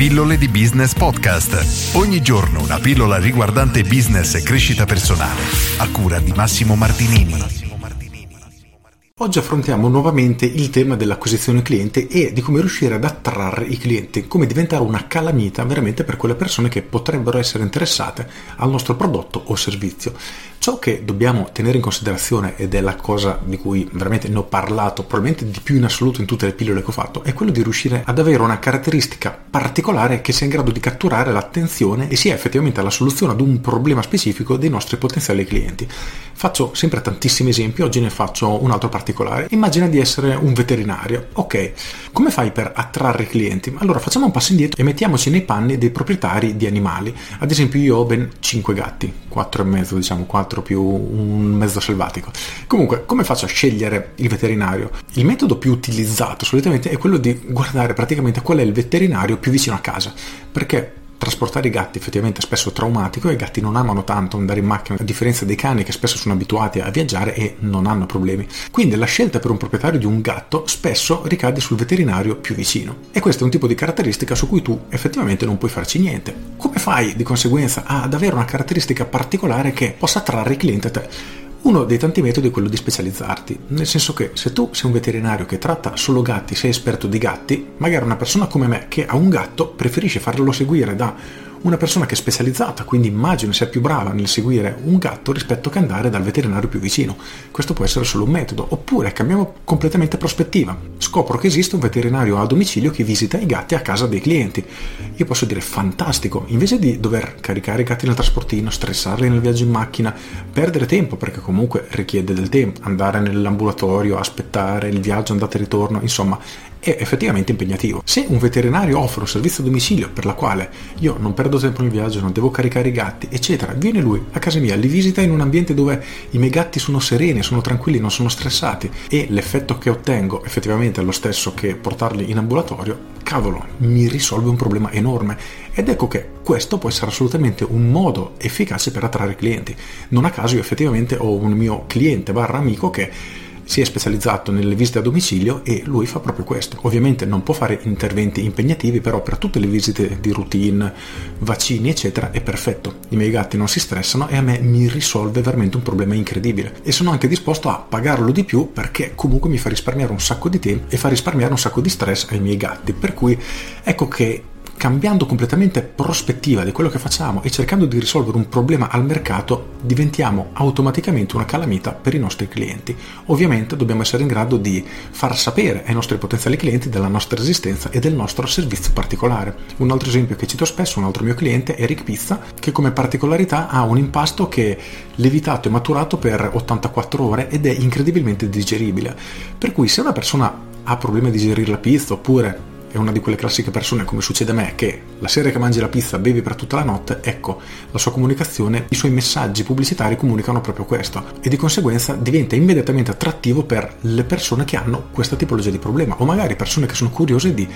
Pillole di Business Podcast. Ogni giorno una pillola riguardante business e crescita personale. A cura di Massimo Martinini. Oggi affrontiamo nuovamente il tema dell'acquisizione cliente e di come riuscire ad attrarre i clienti, come diventare una calamita veramente per quelle persone che potrebbero essere interessate al nostro prodotto o servizio. Ciò che dobbiamo tenere in considerazione, ed è la cosa di cui veramente ne ho parlato probabilmente di più in assoluto in tutte le pillole che ho fatto, è quello di riuscire ad avere una caratteristica particolare che sia in grado di catturare l'attenzione e sia effettivamente la soluzione ad un problema specifico dei nostri potenziali clienti. Faccio sempre tantissimi esempi, oggi ne faccio un altro particolare. Immagina di essere un veterinario. Ok, come fai per attrarre clienti? Allora facciamo un passo indietro e mettiamoci nei panni dei proprietari di animali. Ad esempio io ho ben 5 gatti, 4 e mezzo diciamo, 4 altro più un mezzo selvatico. Comunque, come faccio a scegliere il veterinario? Il metodo più utilizzato solitamente è quello di guardare praticamente qual è il veterinario più vicino a casa, perché trasportare i gatti effettivamente è spesso traumatico e i gatti non amano tanto andare in macchina a differenza dei cani che spesso sono abituati a viaggiare e non hanno problemi. Quindi la scelta per un proprietario di un gatto spesso ricade sul veterinario più vicino e questo è un tipo di caratteristica su cui tu effettivamente non puoi farci niente. Come fai di conseguenza ad avere una caratteristica particolare che possa attrarre i clienti a te? Uno dei tanti metodi è quello di specializzarti, nel senso che se tu sei un veterinario che tratta solo gatti, sei esperto di gatti, magari una persona come me che ha un gatto preferisce farlo seguire da una persona che è specializzata, quindi immagino sia più brava nel seguire un gatto rispetto che andare dal veterinario più vicino. Questo può essere solo un metodo, oppure cambiamo completamente prospettiva. Scopro che esiste un veterinario a domicilio che visita i gatti a casa dei clienti. Io posso dire fantastico, invece di dover caricare i gatti nel trasportino, stressarli nel viaggio in macchina, perdere tempo perché comunque richiede del tempo, andare nell'ambulatorio, aspettare il viaggio andata e ritorno, insomma è effettivamente impegnativo. Se un veterinario offre un servizio a domicilio per la quale io non perdo tempo nel viaggio, non devo caricare i gatti, eccetera, viene lui a casa mia, li visita in un ambiente dove i miei gatti sono sereni, sono tranquilli, non sono stressati e l'effetto che ottengo effettivamente è lo stesso che portarli in ambulatorio, cavolo, mi risolve un problema enorme. Ed ecco che questo può essere assolutamente un modo efficace per attrarre clienti. Non a caso io effettivamente ho un mio cliente barra amico che si è specializzato nelle visite a domicilio e lui fa proprio questo. Ovviamente non può fare interventi impegnativi, però per tutte le visite di routine, vaccini, eccetera, è perfetto. I miei gatti non si stressano e a me mi risolve veramente un problema incredibile. E sono anche disposto a pagarlo di più perché comunque mi fa risparmiare un sacco di tempo e fa risparmiare un sacco di stress ai miei gatti. Per cui ecco che cambiando completamente prospettiva di quello che facciamo e cercando di risolvere un problema al mercato, diventiamo automaticamente una calamita per i nostri clienti. Ovviamente dobbiamo essere in grado di far sapere ai nostri potenziali clienti della nostra esistenza e del nostro servizio particolare. Un altro esempio che cito spesso, un altro mio cliente, è Eric Pizza, che come particolarità ha un impasto che è levitato e maturato per 84 ore ed è incredibilmente digeribile. Per cui se una persona ha problemi a digerire la pizza oppure è una di quelle classiche persone, come succede a me, che la sera che mangi la pizza bevi per tutta la notte, ecco, la sua comunicazione, i suoi messaggi pubblicitari comunicano proprio questo. E di conseguenza diventa immediatamente attrattivo per le persone che hanno questa tipologia di problema o magari persone che sono curiose di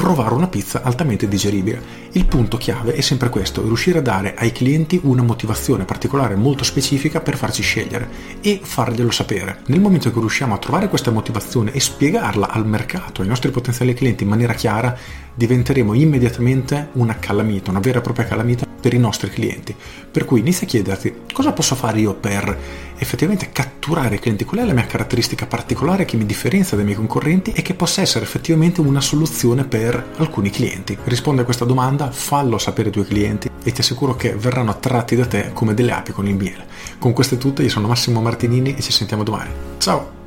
provare una pizza altamente digeribile. Il punto chiave è sempre questo, riuscire a dare ai clienti una motivazione particolare molto specifica per farci scegliere e farglielo sapere. Nel momento cui riusciamo a trovare questa motivazione e spiegarla al mercato, ai nostri potenziali clienti in maniera chiara, diventeremo immediatamente una calamita, una vera e propria calamita per i nostri clienti. Per cui inizia a chiederti cosa posso fare io per effettivamente catturare i clienti, qual è la mia caratteristica particolare che mi differenzia dai miei concorrenti e che possa essere effettivamente una soluzione per alcuni clienti. Rispondi a questa domanda, fallo sapere ai tuoi clienti e ti assicuro che verranno attratti da te come delle api con il miele. Con questo è tutto, io sono Massimo Martinini e ci sentiamo domani. Ciao!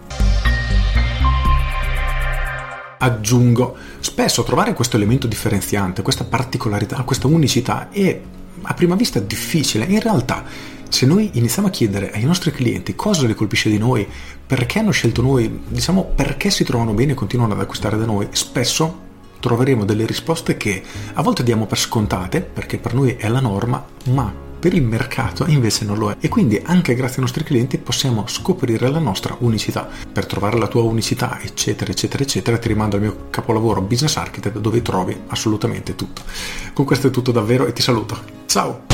Aggiungo, spesso trovare questo elemento differenziante, questa particolarità, questa unicità è a prima vista difficile, in realtà se noi iniziamo a chiedere ai nostri clienti cosa li colpisce di noi, perché hanno scelto noi, diciamo perché si trovano bene e continuano ad acquistare da noi, spesso troveremo delle risposte che a volte diamo per scontate, perché per noi è la norma, ma per il mercato invece non lo è. E quindi anche grazie ai nostri clienti possiamo scoprire la nostra unicità. Per trovare la tua unicità, eccetera, eccetera, eccetera, ti rimando al mio capolavoro Business Architect dove trovi assolutamente tutto. Con questo è tutto davvero e ti saluto. Ciao!